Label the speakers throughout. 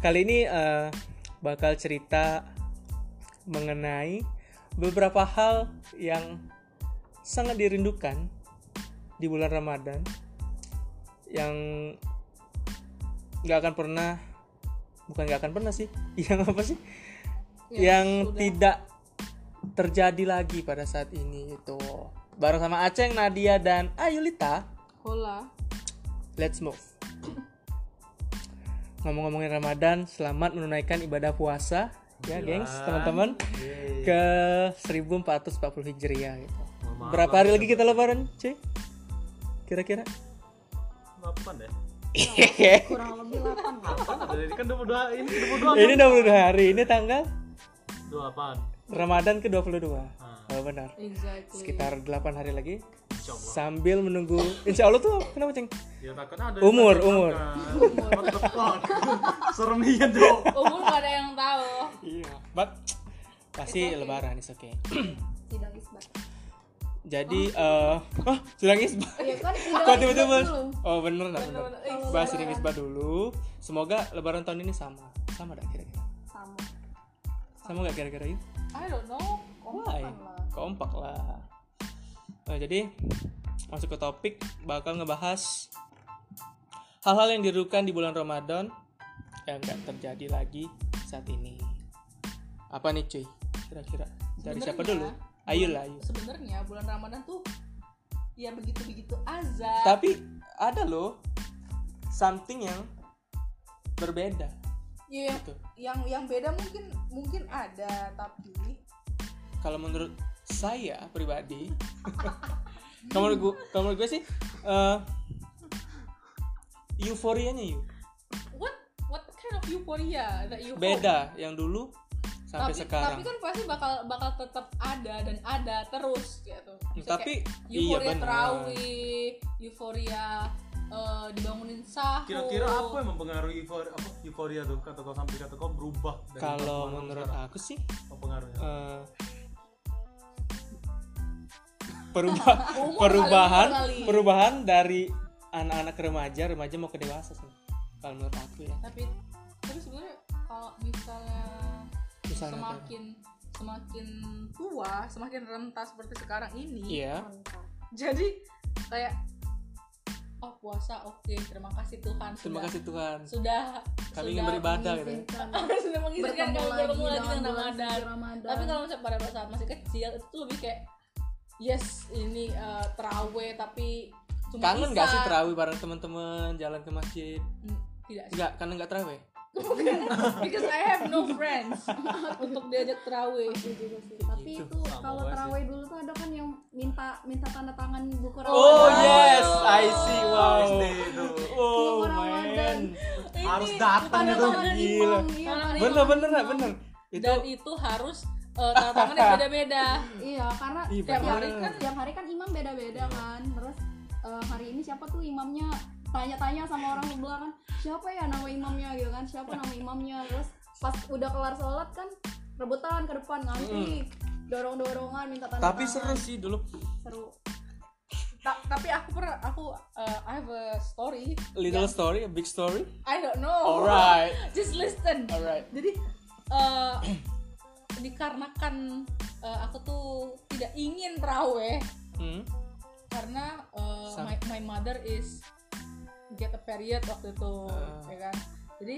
Speaker 1: kali ini eh, bakal cerita mengenai beberapa hal yang sangat dirindukan di bulan Ramadan yang nggak akan pernah bukan nggak akan pernah sih yang apa sih? Yang tidak terjadi lagi pada saat ini itu bareng sama Aceng, Nadia dan Ayulita.
Speaker 2: Hola.
Speaker 1: let's move ngomong-ngomongin Ramadan selamat menunaikan ibadah puasa. Ya gengs teman-teman. Ke 1440 Hijriah gitu. berapa hari lagi kita lebaran cuy kira-kira?
Speaker 3: Delapan ya?
Speaker 2: Kurang lebih 8 lah.
Speaker 3: Delapan ada ini kan 22 ini 22
Speaker 1: ini 22 hari ini tanggal?
Speaker 3: 28
Speaker 1: Ramadan ke 22
Speaker 3: Ah.
Speaker 1: oh benar.
Speaker 2: Exactly.
Speaker 1: sekitar 8 hari lagi
Speaker 3: Insya Allah
Speaker 1: sambil menunggu. Insya Allah tuh kenapa ceng?
Speaker 3: Ya takkan ada
Speaker 1: Umur,
Speaker 3: yang
Speaker 1: umur.
Speaker 3: Serem iya dong
Speaker 2: Umur gak ada yang tahu.
Speaker 1: iya. But pasti
Speaker 2: okay.
Speaker 1: lebaran is oke
Speaker 4: sidang isbat.
Speaker 1: Jadi eh oh sidang isbat.
Speaker 4: Iya kan
Speaker 1: kok tiba-tiba?
Speaker 4: isbat dulu.
Speaker 1: oh bener dah bener.
Speaker 2: Bener-bener. Eh,
Speaker 1: bahas sidang isbat dulu. Semoga lebaran tahun ini sama. Sama dah kira-kira?
Speaker 4: Sama.
Speaker 1: Sama gak kira-kira yuk
Speaker 2: I don't know.
Speaker 1: Why?
Speaker 4: Kompakan lah.
Speaker 1: kompak lah Eh, jadi masuk ke topik bakal ngebahas hal-hal yang dirukan di bulan Ramadan yang gak terjadi lagi saat ini. Apa nih cuy? Kira-kira. Dari siapa dulu? ayo lah ayo
Speaker 2: Sebenarnya bulan Ramadan tuh ya begitu-begitu aja.
Speaker 1: tapi ada loh something yang berbeda.
Speaker 2: Ya, yang,
Speaker 1: gitu.
Speaker 2: yang yang beda mungkin mungkin ada tapi
Speaker 1: kalau menurut saya pribadi kalau menurut gue kalau menurut gue sih eh euforianya yuk.
Speaker 2: What what kind of euphoria that you hope?
Speaker 1: beda yang dulu sampai
Speaker 2: tapi,
Speaker 1: sekarang.
Speaker 2: tapi kan pasti bakal bakal tetap ada dan ada terus gitu. Maksudnya
Speaker 1: tapi iya
Speaker 2: euforia
Speaker 1: benar.
Speaker 2: terawih euforia eh, dibangunin sahur.
Speaker 3: Kira-kira apa yang mempengaruhi euforia, apa, euforia tuh? Kata kau sampai kata kau berubah
Speaker 1: kalau menurut
Speaker 3: sekarang?
Speaker 1: aku sih
Speaker 3: apa pengaruhnya?
Speaker 1: eh, perubah perubahan perubahan dari anak-anak remaja remaja mau ke dewasa sih kalau menurut aku ya
Speaker 2: tapi tapi sebenarnya kalau misalnya
Speaker 1: misalnya apa?
Speaker 2: semakin semakin tua semakin renta seperti sekarang ini
Speaker 1: iya
Speaker 4: Mantap.
Speaker 2: jadi kayak oh puasa oke terima kasih Tuhan
Speaker 1: terima
Speaker 2: sudah
Speaker 1: kasih Tuhan
Speaker 2: sudah
Speaker 1: kami
Speaker 2: sudah
Speaker 1: ingin beribadah gitu ya.
Speaker 2: Sudah mengizinkan kami
Speaker 4: lagi
Speaker 2: bertemu lagi
Speaker 4: dengan
Speaker 2: Ramadan
Speaker 4: Ramadan
Speaker 2: tapi kalau misalnya pada saat masih kecil itu lebih kayak yes ini eh, terawih tapi cuma
Speaker 1: kangen gak
Speaker 2: Isya.
Speaker 1: sih terawih bareng teman-teman jalan ke masjid
Speaker 2: Hmm, tidak sih
Speaker 1: Enggak, karena enggak terawih
Speaker 2: because I have no friends untuk diajak terawih
Speaker 4: sih tapi
Speaker 1: Gitu.
Speaker 4: itu kalau terawih dulu tuh ada kan yang minta minta tanda tangan buku Ramadan
Speaker 1: Oh yes, I see. Wow.
Speaker 3: SD itu.
Speaker 1: Oh
Speaker 4: Buku Ramadan.
Speaker 1: man.
Speaker 3: Harus datang itu
Speaker 1: Gila.
Speaker 4: iya.
Speaker 1: Bener bener bener. Itu
Speaker 2: dan itu harus eh, tanda tangannya beda-beda.
Speaker 4: Iya karena
Speaker 1: Ih,
Speaker 4: tiap hari kan tiap hari kan imam beda-beda kan. Terus eh, hari ini siapa tuh imamnya? Tanya-tanya sama orang sebelah kan siapa ya nama imamnya? Gitu kan siapa nama imamnya? Terus pas udah kelar sholat kan rebutan ke depan ngantri dorong-dorongan minta tanda
Speaker 1: tapi seru
Speaker 4: tangan.
Speaker 1: sih dulu.
Speaker 4: seru.
Speaker 2: Ta- tapi aku pernah aku eh, I have a story.
Speaker 1: Little story, a big story.
Speaker 2: I don't know.
Speaker 1: Alright.
Speaker 2: just listen.
Speaker 1: Alright.
Speaker 2: jadi eh, dikarenakan eh, aku tuh tidak ingin terawih
Speaker 1: Hmm.
Speaker 2: karena
Speaker 1: Sam-
Speaker 2: my, my mother is get a period waktu itu
Speaker 1: Ah.
Speaker 2: ya kan jadi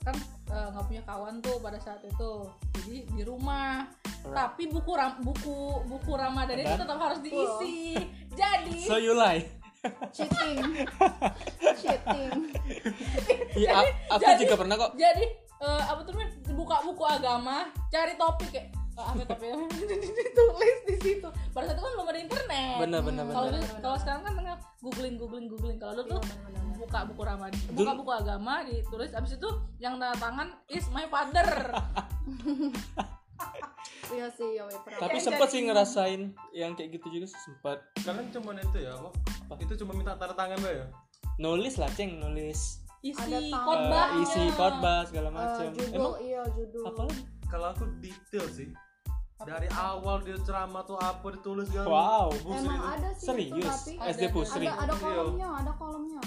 Speaker 2: kan eh, nggak punya kawan tuh pada saat itu jadi di rumah
Speaker 1: Alright.
Speaker 2: tapi buku ram, buku buku ramadan itu tetap harus diisi jadi
Speaker 1: So you lie.
Speaker 4: cheating cheating
Speaker 1: Iya, a- aku
Speaker 2: jadi-
Speaker 1: juga pernah kok.
Speaker 2: jadi eh, apa tuh namanya buka buku agama cari topik kayak eh, apa topik ditulis di situ pada saat itu kan belum ada internet
Speaker 1: Bener bener
Speaker 2: kalau
Speaker 1: bener.
Speaker 2: dulu- kalau sekarang kan tinggal googling googling googling kalau dulu tuh
Speaker 4: Iya, bener-bener.
Speaker 2: buka buku ramadan buka
Speaker 1: Dulu-
Speaker 2: buku agama ditulis abis itu yang tanda tangan is my father
Speaker 4: iya sih ya
Speaker 1: Tapi
Speaker 2: Ya,
Speaker 1: sempet
Speaker 2: jadi-
Speaker 1: sih ngerasain yang kayak gitu juga sih sempet.
Speaker 3: Kalian cuma itu ya, apa? Itu cuma minta tanda tangan ya.
Speaker 1: Nulis lah, Ceng, nulis.
Speaker 2: Isi
Speaker 4: Ada
Speaker 2: khotbah
Speaker 1: Eh, isi khotbah segala
Speaker 4: Eh,
Speaker 1: macam.
Speaker 4: judul
Speaker 1: Emang
Speaker 4: iya judul
Speaker 1: apa?
Speaker 3: Kalau aku detail sih. Dari awal dia ceramah tuh apa ditulis kan.
Speaker 1: Wow.
Speaker 3: Buset
Speaker 4: emang
Speaker 3: itu.
Speaker 4: ada sih itu
Speaker 1: Serius?
Speaker 4: tapi
Speaker 1: SD
Speaker 2: Ada-
Speaker 1: Pusri.
Speaker 4: ada ada kolomnya ada kolomnya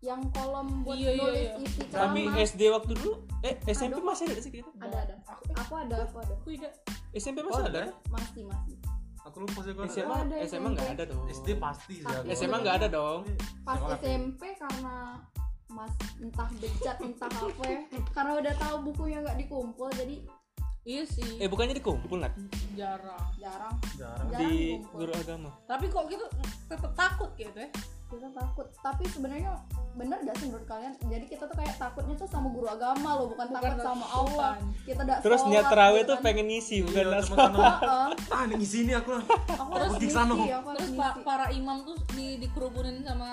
Speaker 4: yang kolom buat
Speaker 2: Iya, iya,
Speaker 4: nulis
Speaker 2: iya.
Speaker 4: isi
Speaker 1: Kami
Speaker 4: ceramah
Speaker 1: SD waktu dulu, eh SMP
Speaker 4: Ada.
Speaker 1: masih ada sih kita?
Speaker 4: ada ada aku ada aku ada
Speaker 2: Aku tidak.
Speaker 1: SMP
Speaker 3: Oh,
Speaker 1: masih
Speaker 3: ada
Speaker 1: ada?
Speaker 3: ya?
Speaker 4: masih masih
Speaker 3: Aku lupa sih gua.
Speaker 1: SMA,
Speaker 4: Oh, ada
Speaker 1: SMA nggak ada dong.
Speaker 3: SD pasti sih aku.
Speaker 1: SMA nggak ada dong.
Speaker 4: pas
Speaker 3: SMA.
Speaker 4: SMP karena mas entah bejat entah apa ya karena udah tahu bukunya nggak dikumpul jadi
Speaker 2: Iya sih.
Speaker 1: Eh bukannya dikumpul nak
Speaker 2: Jarang.
Speaker 4: jarang
Speaker 3: Jarang.
Speaker 4: jarang
Speaker 1: di
Speaker 4: dikumpul
Speaker 1: guru agama.
Speaker 2: Tapi kok gitu tetap takut gitu ya?
Speaker 4: Kita takut tapi sebenarnya bener gak sih menurut kalian jadi kita tuh kayak takutnya tuh sama guru agama loh bukan, takut sama Allah kita udah
Speaker 1: Terus niat terawih
Speaker 4: gitu
Speaker 1: tuh
Speaker 4: kan.
Speaker 1: pengen ngisi bukan
Speaker 3: Iya,
Speaker 1: lah
Speaker 3: cuma karena
Speaker 4: Heeh.
Speaker 3: ah ini ngisi ini aku lah.
Speaker 4: aku harus
Speaker 3: pergi
Speaker 4: ngisi aku harus
Speaker 2: Terus pa-
Speaker 4: ngisi.
Speaker 2: para imam tuh di dikerubunin sama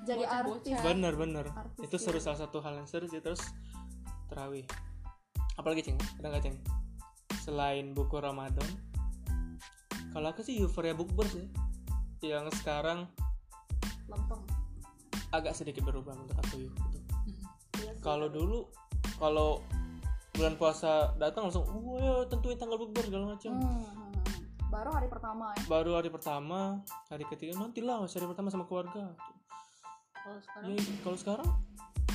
Speaker 4: jadi artis
Speaker 1: Bener bener.
Speaker 4: Artis
Speaker 1: Itu seru
Speaker 4: gitu.
Speaker 1: salah satu hal yang seru sih terus terawih. Apalagi ceng? Ada nggak ceng? Selain buku Ramadan, kalau aku sih euforia bukber sih. Yang sekarang
Speaker 4: lempeng
Speaker 1: agak sedikit berubah menurut aku yuk. Gitu.
Speaker 4: Iya sih.
Speaker 1: Kalau dulu kalau bulan puasa datang langsung, wah ya, tentuin tanggal bukber segala macam.
Speaker 4: Hmm, hmm, hmm. baru hari pertama ya
Speaker 1: Baru hari pertama, hari ketiga nantilah hari pertama sama keluarga.
Speaker 2: Kalau sekarang
Speaker 1: Ya, kalau sekarang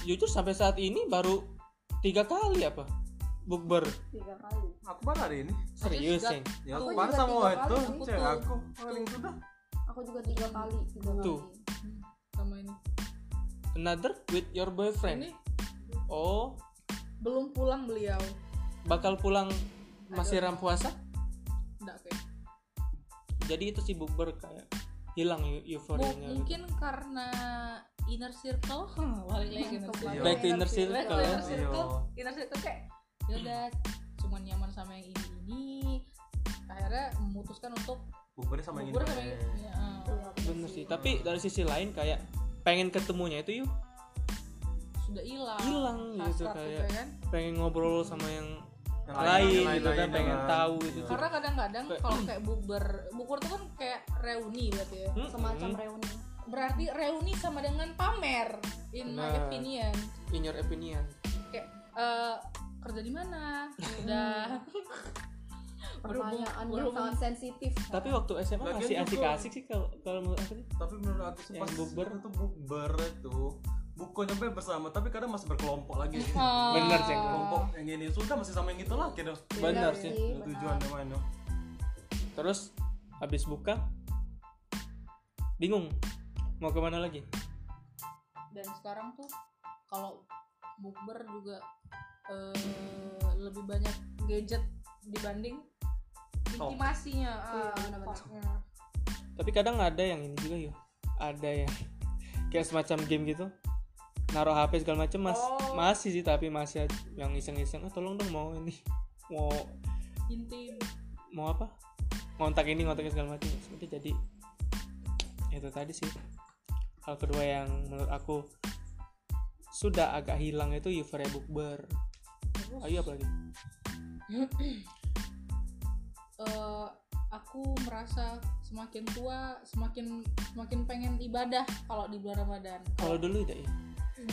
Speaker 1: jujur sampai saat ini baru tiga kali apa bukber
Speaker 4: tiga kali
Speaker 3: Aku baru hari ini.
Speaker 1: serius Ceng?
Speaker 3: Ya
Speaker 4: Aku
Speaker 3: baru sama
Speaker 4: tiga
Speaker 3: itu,
Speaker 4: kali.
Speaker 2: Aku
Speaker 3: cewek aku paling sudah.
Speaker 4: aku juga tiga kali tiga
Speaker 1: Tuh.
Speaker 4: kali
Speaker 2: sama ini.
Speaker 1: another with your boyfriend
Speaker 2: Ini
Speaker 1: oh
Speaker 2: belum pulang beliau.
Speaker 1: bakal pulang masih ram puasa
Speaker 2: Enggak kayak.
Speaker 1: jadi itu sih bukber kayak hilang euforianya gitu.
Speaker 2: mungkin karena inner circle balik lagi ke inner
Speaker 4: Untuk
Speaker 2: circle
Speaker 3: Iya.
Speaker 1: back to inner
Speaker 2: Back to
Speaker 1: circle
Speaker 2: inner circle
Speaker 3: Iya.
Speaker 2: inner circle kayak ya udah cuma nyaman sama yang ini ini akhirnya memutuskan untuk
Speaker 3: Bukbernya sama yang
Speaker 2: bubur sama ya.
Speaker 4: Iya,
Speaker 1: bener sih tapi dari sisi lain kayak pengen ketemunya itu yuk.
Speaker 2: Sudah hilang.
Speaker 1: Hilang gitu
Speaker 2: Hasrat
Speaker 1: kayak
Speaker 2: kan
Speaker 1: pengen ngobrol sama yang
Speaker 3: Yang
Speaker 1: lain
Speaker 3: yang
Speaker 1: gitu kan
Speaker 3: lain-lainnya
Speaker 1: pengen
Speaker 3: kan.
Speaker 1: tahu gitu.
Speaker 3: Iya.
Speaker 2: karena kadang-kadang kalau kayak bukber bukber itu kan kayak reuni berarti ya.
Speaker 1: Hmm,
Speaker 4: semacam
Speaker 1: hmm,
Speaker 4: reuni.
Speaker 2: Berarti reuni sama dengan pamer in my
Speaker 1: Benar.
Speaker 2: opinion.
Speaker 1: In your opinion.
Speaker 2: Kayak eh, kerja di mana? Udah
Speaker 4: pertanyaan yang sangat sensitif
Speaker 1: tapi waktu SMA
Speaker 3: Lagian
Speaker 1: masih asik-asik sih kalau kalau menurut aku sih
Speaker 3: Tapi menurut aku sih pas
Speaker 1: bukber.
Speaker 3: itu bukber itu buku nyampe bersama tapi kadang masih berkelompok lagi.
Speaker 2: Ah.
Speaker 1: Bener, Ceng.
Speaker 3: Kelompok yang ini sudah masih sama yang itu lagi dong.
Speaker 4: Beda
Speaker 1: Bener sih.
Speaker 4: benar.
Speaker 3: Tujuan yang mana?
Speaker 1: terus habis buka bingung mau ke mana lagi
Speaker 2: dan sekarang tuh kalau bukber juga eh, lebih banyak gadget dibanding
Speaker 4: Iya,
Speaker 2: ah,
Speaker 4: benar-benar.
Speaker 2: talknya.
Speaker 1: tapi kadang ada yang ini juga yuk ada yang kayak semacam game gitu. Naruh HP segala macam mas.
Speaker 2: Oh.
Speaker 1: masih sih tapi masih yang iseng-iseng ah tolong dong mau ini mau
Speaker 2: intim.
Speaker 1: mau apa? Ngontak ini ngontak segala macam itu jadi itu tadi sih. Hal kedua yang menurut aku sudah agak hilang itu euforia bukber ayo apa lagi
Speaker 2: Eh, aku merasa semakin tua semakin semakin pengen ibadah kalau di bulan Ramadan.
Speaker 1: Kalau dulu tidak ya?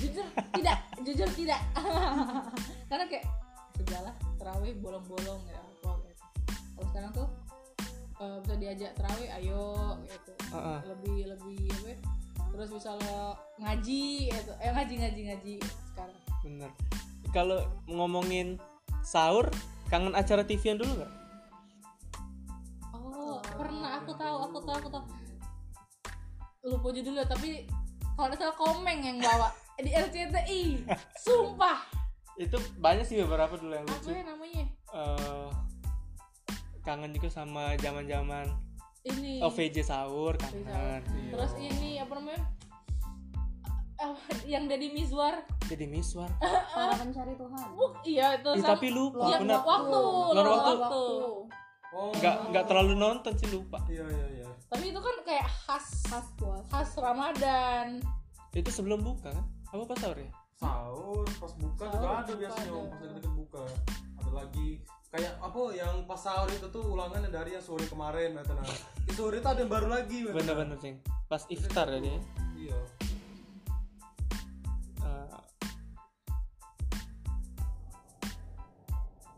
Speaker 2: Jujur tidak. Jujur tidak. Karena kayak segala terawih bolong-bolong ya. Gitu. kalau sekarang tuh eh, bisa diajak terawih ayo gitu.
Speaker 1: Ah, ah.
Speaker 2: lebih lebih apa ya, terus misalnya ngaji gitu. Eh ngaji ngaji ngaji sekarang.
Speaker 1: Bener. Kalau ngomongin sahur kangen acara TV yang dulu nggak
Speaker 2: pernah aku tahu aku tahu aku tahu. Lupa judulnya tapi kalau nggak salah komeng yang bawa di RCTI sumpah.
Speaker 1: Itu banyak sih beberapa dulu yang
Speaker 2: apa
Speaker 1: lucu
Speaker 2: ya namanya?
Speaker 1: Eh, kangen juga sama zaman zaman
Speaker 2: ini
Speaker 1: OVJ sahur kangen.
Speaker 3: Iya.
Speaker 2: terus ini apa namanya? Yang dari Mizwar
Speaker 1: jadi miswar
Speaker 4: para pencari Tuhan.
Speaker 2: Buk, iya itu
Speaker 1: tapi lupa bener
Speaker 2: waktu
Speaker 1: Luar
Speaker 2: luar
Speaker 1: waktu.
Speaker 2: waktu.
Speaker 3: Oh.
Speaker 1: nggak nggak terlalu nonton sih lupa
Speaker 3: Iya iya iya.
Speaker 2: tapi itu kan kayak khas
Speaker 4: pas puas
Speaker 2: khas Ramadan
Speaker 1: itu sebelum buka kan apa pas sahur ya
Speaker 3: Sahur pas buka
Speaker 2: Sahur,
Speaker 3: juga ada
Speaker 2: buka
Speaker 3: biasanya
Speaker 2: ada.
Speaker 3: Pas deket-deket buka. Ada lagi kayak apa yang pas sahur itu tuh ulangan dari yang sore kemarin ya tenang. Di sore itu ada yang baru lagi.
Speaker 1: bener-bener sih pas iftar ya dia
Speaker 3: Iya.
Speaker 1: Eh,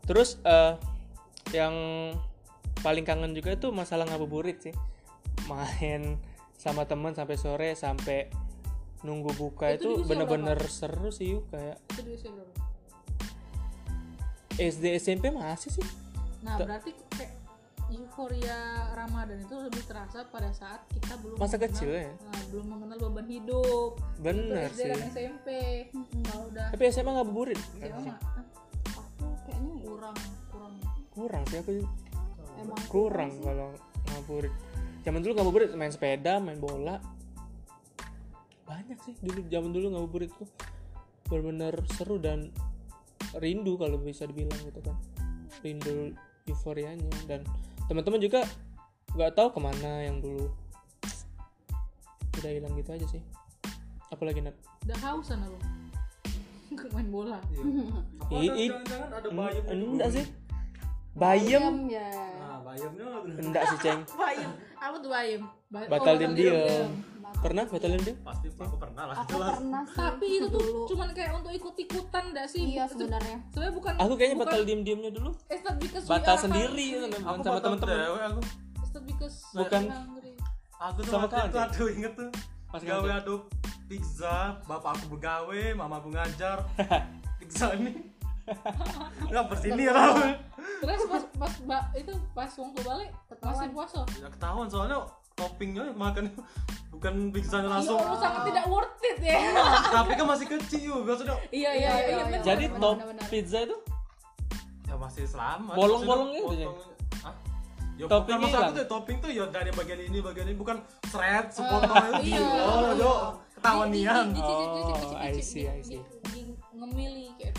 Speaker 1: terus eh, yang paling kangen juga itu masalah ngabuburit sih. Main sama temen sampai sore sampai nunggu buka
Speaker 2: Itu
Speaker 1: bener-bener seru sih yuk kayak
Speaker 2: itu di usia berapa?
Speaker 1: SD SMP masih sih.
Speaker 2: Nah
Speaker 1: Tuh.
Speaker 2: berarti kayak euforia Ramadan itu lebih terasa pada saat kita belum
Speaker 1: Masa
Speaker 2: mengenal-
Speaker 1: kecil ya?
Speaker 2: nah, belum mengenal beban hidup.
Speaker 1: Bener
Speaker 2: itu SD
Speaker 1: sih.
Speaker 2: dan SMP. Kalau udah
Speaker 1: tapi SMA
Speaker 2: SMA
Speaker 1: Nggak
Speaker 2: mah, ah,
Speaker 4: aku kayaknya ya,
Speaker 2: kurang kurang.
Speaker 1: Kurang sih aku
Speaker 4: emang
Speaker 1: kurang
Speaker 4: sih.
Speaker 1: kalau ngabuburit zaman dulu ngabuburit main sepeda main bola. Banyak sih dulu zaman dulu ngabuburit tuh benar-benar seru dan rindu kalau bisa dibilang gitu kan. Rindu euforianya dan teman-teman juga nggak tahu ke mana yang dulu. Udah hilang gitu aja sih. Apalagi Nat
Speaker 2: udah hausan aku. Main bola.
Speaker 3: Iya. Apa jangan-jangan ada bayam
Speaker 1: En- enggak sih. Bayem
Speaker 4: ya
Speaker 3: bayamnya
Speaker 1: enggak sih ceng.
Speaker 2: Bayam. Apa tuh bayam? Ba-
Speaker 1: batal
Speaker 2: oh,
Speaker 1: diem diem. Pernah batalin dia?
Speaker 3: Pasti aku pernah lah
Speaker 4: aku
Speaker 3: jelas.
Speaker 4: pernah sih
Speaker 2: tapi itu tuh
Speaker 4: dulu
Speaker 2: cuman kayak untuk ikut-ikutan enggak sih?
Speaker 4: Iya sebenarnya.
Speaker 2: Sebenarnya bukan
Speaker 1: aku kayaknya
Speaker 2: bukan-
Speaker 1: batal diem diemnya dulu.
Speaker 2: It's not because we
Speaker 1: batal sendiri gitu,
Speaker 3: Aku
Speaker 1: sama
Speaker 3: batal
Speaker 1: teman-teman
Speaker 3: cewek aku.
Speaker 2: it's not because
Speaker 1: Bukan-.
Speaker 3: Aku tuh
Speaker 1: Sama
Speaker 3: waktu itu aduh inget tuh.
Speaker 1: Pas
Speaker 3: gawe aduk pizza, bapak aku begawe, mama aku ngajar. pizza ini. Enggak bersini ya
Speaker 2: terus pas pas ba- itu pas waktu balik
Speaker 4: Ketahuan.
Speaker 2: masih puasa
Speaker 3: Ya ketahuan soalnya toppingnya makan bukan pizzanya langsung.
Speaker 2: Oh, sangat tidak worth it ya
Speaker 3: Tapi kan masih kecil juga sudah.
Speaker 2: iya iya iya, iya,
Speaker 1: jadi top pizza itu
Speaker 3: Ya masih selamat.
Speaker 1: Bolong-bolongnya
Speaker 3: Maksudnya
Speaker 1: itu,
Speaker 3: Hah? Ya
Speaker 1: Toppingnya
Speaker 3: bukan maksud tuh topping tuh ya dari bagian ini bagian ini bukan shred sepotong itu.
Speaker 2: iya.
Speaker 3: Oh, yo ketahuan nian.
Speaker 1: Oh, I see, I see.
Speaker 2: ngemili kayak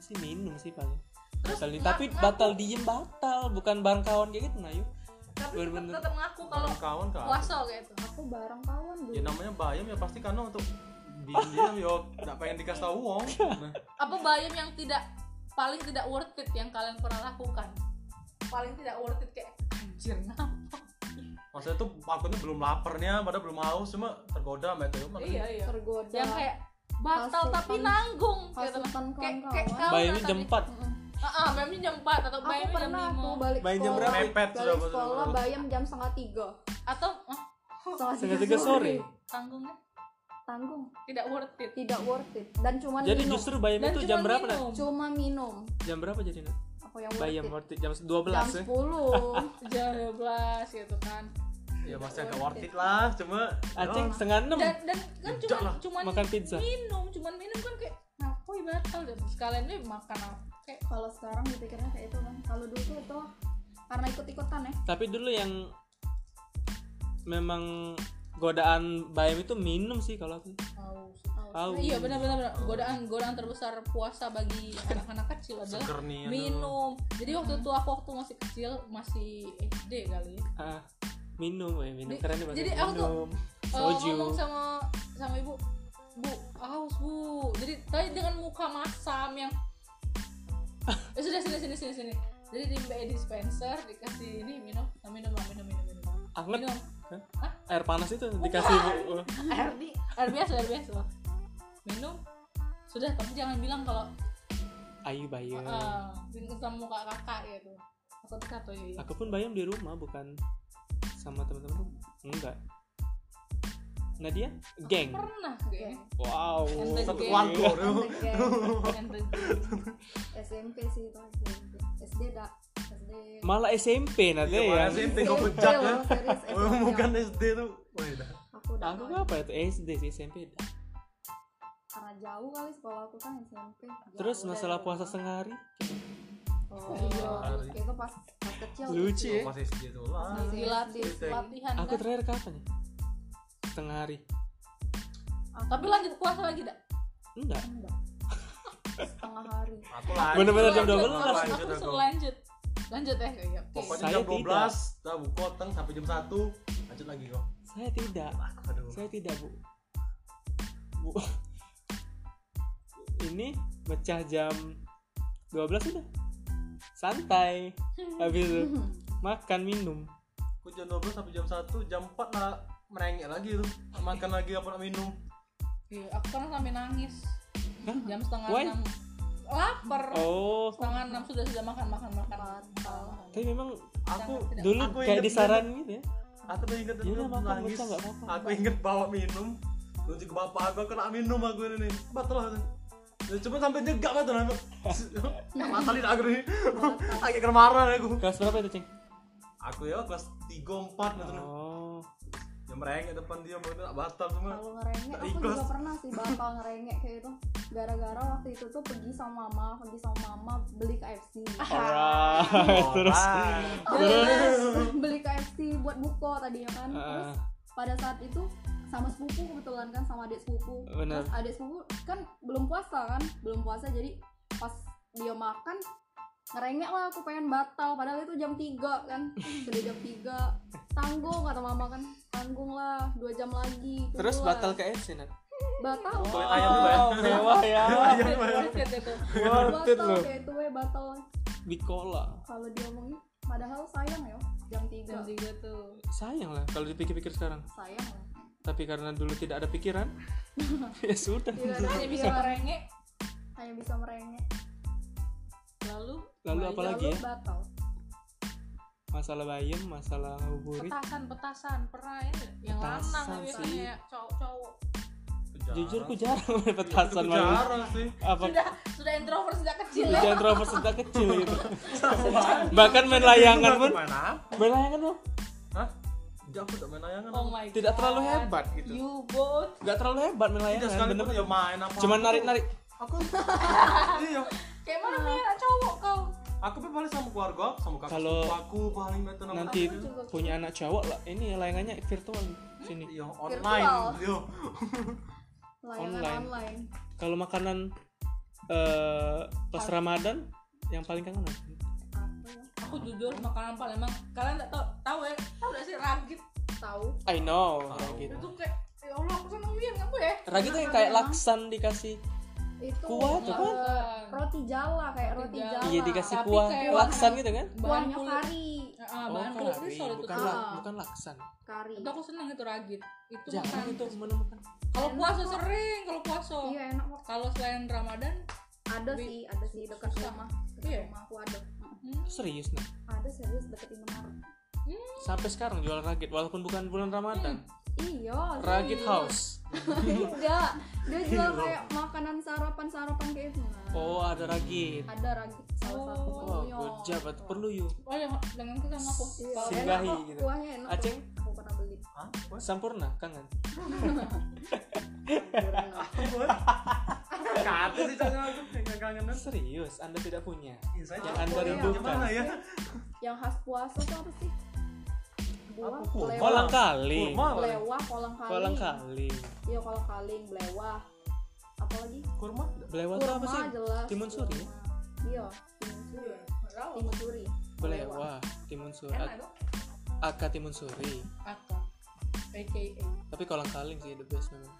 Speaker 1: sih minum sih paling.
Speaker 2: Terus
Speaker 1: batal di- tapi
Speaker 2: ngaku.
Speaker 1: batal diem batal bukan bareng kawan kayak gitu nah yuk
Speaker 2: tapi tetap ngaku kalau
Speaker 3: kawan kan.
Speaker 2: puasa kayak itu
Speaker 4: aku bareng kawan dulu
Speaker 3: Ya namanya bayam ya pasti karena untuk diam yo. Enggak pengen dikasih tahu wong. Nah,
Speaker 2: apa bayam yang tidak paling tidak worth it yang kalian pernah lakukan? Paling tidak worth it kayak anjir ngapa
Speaker 3: maksudnya tuh aku tuh belum laparnya, padahal belum haus cuma tergoda sama itu.
Speaker 2: iya iya.
Speaker 4: Tergoda.
Speaker 2: Yang kayak batal tapi nanggung gitu kayak kayak lah
Speaker 1: jam
Speaker 2: tadi.
Speaker 1: 4
Speaker 4: Mm-mm.
Speaker 2: ah ah, bayamnya jam 4 atau
Speaker 4: aku
Speaker 2: bayamnya jam
Speaker 4: pernah
Speaker 2: 5
Speaker 4: tuh balik
Speaker 1: Main jam
Speaker 4: sekolah
Speaker 1: berapa?
Speaker 3: Mepet sudah,
Speaker 4: balik sekolah bayam jam setengah tiga.
Speaker 2: Atau ah,
Speaker 4: setengah
Speaker 1: setengah tiga sore?
Speaker 2: tanggungnya?
Speaker 4: Tanggung.
Speaker 2: Tidak worth it.
Speaker 4: Tidak worth it. Dan cuma
Speaker 1: jadi
Speaker 4: minum.
Speaker 1: justru bayam
Speaker 2: dan
Speaker 1: itu jam berapa
Speaker 2: minum.
Speaker 4: cuma minum.
Speaker 1: Jam berapa jadi
Speaker 4: apa yang worth
Speaker 1: bayam
Speaker 4: it?
Speaker 1: worth it? Jam 12
Speaker 4: jam
Speaker 1: ya?
Speaker 4: 10
Speaker 2: jam 12 gitu kan
Speaker 3: Ya masih agak worth it lah, cuma
Speaker 1: aceng
Speaker 3: ya,
Speaker 1: setengah enam.
Speaker 2: Dan dan kan cuma
Speaker 3: lah.
Speaker 2: cuman
Speaker 1: makan pizza.
Speaker 2: minum cuman minum kan kayak ngapain batal dan sekalian nih makan apa? Kayak
Speaker 4: kalau sekarang dipikirnya kayak itu kan kalau dulu tuh itu karena ikut-ikutan ya.
Speaker 1: Tapi dulu yang memang godaan bayam itu minum sih kalau aku.
Speaker 2: Haus
Speaker 1: Haus.
Speaker 2: iya benar benar benar. godaan godaan terbesar puasa bagi anak-anak kecil adalah minum. jadi waktu itu aku waktu masih kecil masih SD kali ya.
Speaker 1: Ah, minum ya minum. Keren Mas.
Speaker 2: jadi aku tuh,
Speaker 1: minum. soju.
Speaker 2: ngomong sama sama ibu bu haus bu. Jadi tadi dengan muka masam yang eh, sudah sini sini sini sini jadi di di dispenser dikasih ini minum nah, minum lah minum minum minum.
Speaker 1: Anget.
Speaker 2: Minum.
Speaker 1: Hah? air panas itu dikasih bu
Speaker 2: air di air biasa air biasa. Minum. Sudah tapi jangan bilang kalau
Speaker 1: ayu bayam
Speaker 2: uh, sama muka kakak gitu. Aku tuh kata ya
Speaker 1: aku pun bayam di rumah bukan sama teman-teman enggak. Nadia geng.
Speaker 2: pernah geng.
Speaker 1: Wow.
Speaker 3: Satu keluarga.
Speaker 4: SMP sih itu SMP SD dak SD
Speaker 1: malah SMP nanti ya?
Speaker 3: SMP kau bejak ya. Oh, bukan SD tuh. Wah, dah.
Speaker 4: aku udah
Speaker 1: aku
Speaker 4: tahu.
Speaker 1: apa itu SD sih SMP dah.
Speaker 4: karena jauh kali sekolah aku kan SMP
Speaker 1: terus masalah puasa
Speaker 4: rumah.
Speaker 1: sehari
Speaker 4: oh iya itu pas pas kecil
Speaker 1: Lucu ya.
Speaker 3: Masih SD tuh lah.
Speaker 4: Masih
Speaker 2: dilatih
Speaker 4: SD.
Speaker 2: latihan
Speaker 1: aku
Speaker 2: kan
Speaker 1: terakhir kapan ya setengah hari
Speaker 4: Aku
Speaker 2: tapi lanjut puasa lagi dak
Speaker 1: enggak
Speaker 4: enggak setengah hari
Speaker 3: Aku lanjut.
Speaker 1: Bener-bener jam
Speaker 2: Lanjut,
Speaker 1: 12.
Speaker 2: aku-
Speaker 3: Lanjut
Speaker 2: aku suruh lanjut lanjut ya oke.
Speaker 3: Pokoknya
Speaker 1: Saya
Speaker 3: jam
Speaker 1: tidak.
Speaker 3: 12, dah buka teng sampai jam 1. Lanjut lagi kok.
Speaker 1: saya tidak
Speaker 3: Aduh.
Speaker 1: saya tidak bu bu ini mecah jam 12 udah santai habis itu makan minum
Speaker 3: Aku jam 12 sampai jam 1, jam 4 lah merengek lagi tuh. Makan lagi apa nak minum.
Speaker 2: Iya, aku pernah sampai nangis
Speaker 1: Hah?
Speaker 2: jam setengah
Speaker 1: Why?
Speaker 2: enam lapar
Speaker 1: oh
Speaker 2: setengah enam sudah sudah makan makan makan
Speaker 1: tapi memang
Speaker 3: Aku
Speaker 2: Tidak.
Speaker 1: dulu
Speaker 3: Aku
Speaker 1: kayak disaran gitu ya
Speaker 3: aku tuh inget
Speaker 1: Iya
Speaker 3: dulu
Speaker 1: makan,
Speaker 3: nangis. Aku inget bawa minum. Lucu ke bapak aku kena minum aku ini batal lah cuma sampai nyegak batal aku batalin aku nih agak kena marah aku.
Speaker 1: Kelas berapa itu ceng
Speaker 3: aku ya kelas 3 4 gitu
Speaker 1: oh.
Speaker 3: Yang merengek depan dia mau tak batal cuma
Speaker 4: kalau ngerengek aku
Speaker 3: ikhlas.
Speaker 4: juga pernah sih batal ngerengek kayak itu gara-gara waktu itu tuh pergi sama mama pergi sama mama beli KFC
Speaker 1: alright terus.
Speaker 4: Terus beli KFC buat buko tadinya kan? Terus
Speaker 1: Ah.
Speaker 4: pada saat itu sama sepupu kebetulan kan sama adik sepupu.
Speaker 1: Bener.
Speaker 4: terus adik sepupu kan belum puasa kan belum puasa jadi pas dia makan ngerengek lah aku pengen batal. Padahal itu jam 3 kan sudah jam 3 tanggung kata mama kan. Tanggung lah dua jam lagi
Speaker 1: terus
Speaker 4: tunggulah.
Speaker 1: batal ke FC Nat?
Speaker 4: Batal.
Speaker 3: Ayam ya?
Speaker 1: Wow, mewah ya
Speaker 2: Worth it itu.
Speaker 1: worth it
Speaker 4: batal
Speaker 1: loh.
Speaker 4: kayak itu we batal.
Speaker 1: Bikola
Speaker 4: kalau diomongin padahal sayang ya jam 3
Speaker 2: Jam tiga tuh.
Speaker 1: sayang lah kalau dipikir-pikir sekarang.
Speaker 4: Sayang lah
Speaker 1: tapi karena dulu tidak ada pikiran ya sudah.
Speaker 4: Tidak ada
Speaker 2: Hanya bisa merengek.
Speaker 4: hanya bisa merengek.
Speaker 2: Lalu
Speaker 1: lalu apa lagi ya?
Speaker 4: batal.
Speaker 1: Masalah bayam masalah ngabuburit
Speaker 2: petasan petasan pernah ya? Yang
Speaker 1: Petasan
Speaker 2: lanang biasanya
Speaker 1: sih.
Speaker 2: ya cowok-cowok.
Speaker 1: Jujur aku jarang main petasan
Speaker 3: Aku
Speaker 1: main
Speaker 3: jarang sih.
Speaker 1: Apa?
Speaker 2: Sudah sudah introvert sejak kecil ya?
Speaker 1: Jangan terlalu sejak kecil gitu bahkan main layangan pun.
Speaker 3: Main
Speaker 1: layangan pun
Speaker 3: Tidak, aku tak main layangan.
Speaker 2: Oh my
Speaker 1: tidak
Speaker 2: God.
Speaker 1: terlalu hebat gitu.
Speaker 2: You both.
Speaker 1: Nggak terlalu hebat main
Speaker 3: Tidak
Speaker 1: layangan
Speaker 3: sekali
Speaker 1: bener.
Speaker 3: pun ya main apa
Speaker 1: cuman narik narik
Speaker 3: aku. Iya.
Speaker 2: Kayak mana punya anak cowok kau.
Speaker 3: Aku pun paling sama keluarga sama kakak
Speaker 1: Kalau
Speaker 3: aku paling betul nama
Speaker 1: nanti
Speaker 3: aku.
Speaker 1: punya anak cowok lah. Ini layangannya virtual sini.
Speaker 3: Iya online iya
Speaker 4: layangan
Speaker 1: Online.
Speaker 4: online,
Speaker 1: kalau makanan eh pas Ramadan yang paling kangen apa?
Speaker 4: Apa
Speaker 2: aku jujur makanan Palembang kalian tak tahu tahu ya? Tahu gak sih ragit?
Speaker 4: Tahu
Speaker 1: I know
Speaker 3: Tahu.
Speaker 1: gitu
Speaker 2: itu kayak ya Allah aku seneng banget kamu ya.
Speaker 1: Ragi tuh yang kayak laksan dikasih
Speaker 4: itu
Speaker 1: Kuah tuh,
Speaker 2: kan?
Speaker 4: roti jala kayak
Speaker 2: Roti jala.
Speaker 4: jala.
Speaker 1: Iya dikasih
Speaker 2: Tapi
Speaker 1: kuah.
Speaker 2: kayak
Speaker 1: laksan gitu kan?
Speaker 4: kuahnya kari.
Speaker 2: Ah,
Speaker 1: oh
Speaker 2: bahan kulit
Speaker 1: kari
Speaker 2: risol itu
Speaker 1: bukan la-
Speaker 4: Ah.
Speaker 1: bukan laksan.
Speaker 4: Kari.
Speaker 2: Itu aku seneng itu ragit. Itu
Speaker 1: jarang
Speaker 2: makan
Speaker 1: itu menemukan.
Speaker 2: Kalau puasa sering kalau puasa.
Speaker 4: Iya enak kok.
Speaker 2: Kalau selain Ramadan
Speaker 4: ada sih ada sih dekat rumah. Dekat
Speaker 2: Iya.
Speaker 4: rumah aku ada
Speaker 2: hmm,
Speaker 1: serius nah
Speaker 4: ada serius deket Indomaret
Speaker 1: sampai sekarang jual ragit walaupun bukan bulan Ramadan.
Speaker 4: Iya
Speaker 1: Ragit
Speaker 4: serius.
Speaker 1: House.
Speaker 4: Enggak dia jual kayak makanan sarapan sarapan kayak itu
Speaker 1: oh ada ragit.
Speaker 4: Ada ragit salah satu.
Speaker 1: Oh good job Itu perlu yuk.
Speaker 2: Oh ya dengan kita sama aku.
Speaker 4: Iya,
Speaker 1: Singgahi gitu.
Speaker 4: kuahnya enak kok. Pernah beli.
Speaker 3: Hah?
Speaker 1: Sampurna kangen.
Speaker 3: Kata sih kangen kangen.
Speaker 1: Serius anda tidak punya.
Speaker 3: Iya,
Speaker 1: Yang Anda
Speaker 3: ya,
Speaker 1: rindukan.
Speaker 3: ya?
Speaker 4: Yang khas puasa tuh apa sih? Buah
Speaker 3: Apa, kurma?
Speaker 4: belewah
Speaker 1: kolang kaling
Speaker 3: kurma
Speaker 4: belewah kolang kaling
Speaker 1: kolang kaling
Speaker 4: iya kolang kaling belewah apa lagi?
Speaker 3: Kurma?
Speaker 1: Belewah itu apa sih?
Speaker 4: jelas
Speaker 1: timun suri?
Speaker 4: kurma. iya timun suri. Timun suri.
Speaker 1: Belewah timun suri aka timun suri
Speaker 2: Aka aka
Speaker 1: tapi kolang kaling sih the best memang.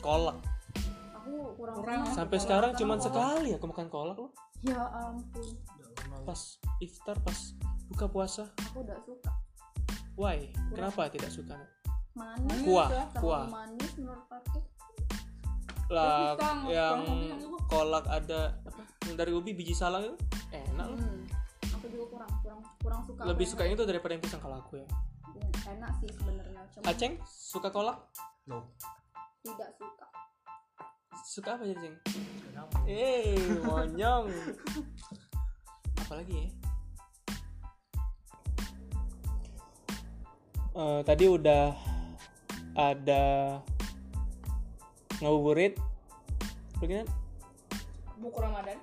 Speaker 1: Kolak.
Speaker 4: Aku kurang
Speaker 2: Kurang.
Speaker 1: sampai
Speaker 4: kolak
Speaker 1: sekarang cuman
Speaker 4: kolak.
Speaker 1: sekali aku makan kolak loh.
Speaker 4: Ya ampun.
Speaker 1: Pas iftar pas buka puasa.
Speaker 4: Aku udah suka.
Speaker 1: Why? Kenapa tidak suka?
Speaker 4: Manis
Speaker 1: kuah
Speaker 2: ya,
Speaker 1: kuah.
Speaker 4: manis menurut aku.
Speaker 1: Lah yang
Speaker 2: kurang
Speaker 1: kolak ada apa? Yang dari ubi biji salang itu? Enak loh.
Speaker 4: Hmm. Kurang kurang kurang suka
Speaker 1: lebih suka yang itu daripada yang pisang kalau aku ya?
Speaker 4: Yang- enak sih sebenarnya cuma
Speaker 1: Aceng suka kolak
Speaker 3: no.
Speaker 4: Tidak suka.
Speaker 1: Suka apa jadi Ceng?
Speaker 3: Kenapa?
Speaker 1: Eh monyong. Apalagi ya? Eh, tadi udah ada ngabuburit. Begini
Speaker 2: buku Ramadan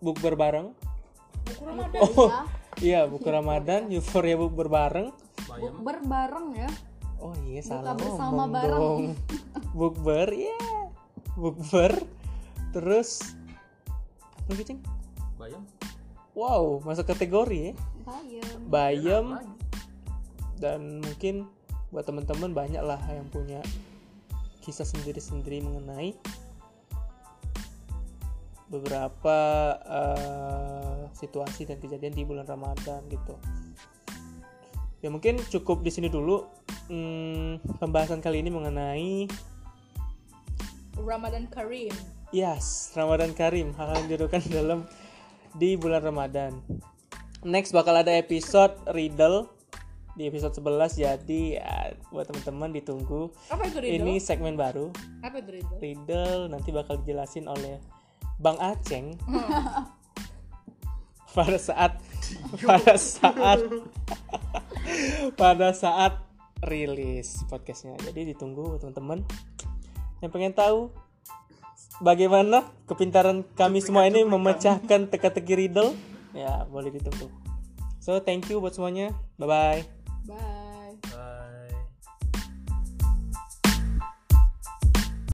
Speaker 1: bukber bareng
Speaker 2: buku Ramadan
Speaker 1: oh
Speaker 4: ya.
Speaker 1: iya buku Ramadan euforia bukber bareng
Speaker 3: bayam.
Speaker 4: Bukber bareng ya?
Speaker 1: Oh iya salah
Speaker 4: bersama
Speaker 1: ngomong
Speaker 4: bareng.
Speaker 1: dong. Bukber iya. Bukber. Terus apa lagi ceng
Speaker 3: bayam.
Speaker 1: Wow masuk kategori ya.
Speaker 4: Bayam.
Speaker 1: Bayam. Dan mungkin buat teman-teman banyak lah yang punya kisah sendiri-sendiri mengenai beberapa eh, situasi dan kejadian di bulan Ramadan gitu. Ya mungkin cukup di sini dulu hmm, pembahasan kali ini mengenai
Speaker 2: Ramadan Karim
Speaker 1: Yes, Ramadan Karim hal yang dilakukan dalam di bulan Ramadan. Next bakal ada episode riddle. Di episode 11 jadi ya buat teman-teman ditunggu.
Speaker 2: Apa itu riddle?
Speaker 1: Ini segmen baru.
Speaker 2: Apa itu riddle?
Speaker 1: Riddle nanti bakal dijelasin oleh Bang Aceng. Pada saat pada saat pada saat rilis podcastnya. Jadi ditunggu teman-teman yang pengen tahu bagaimana kepintaran kami semua ini memecahkan teka-teki riddle. Ya boleh ditunggu. So thank you buat semuanya. Bye
Speaker 4: bye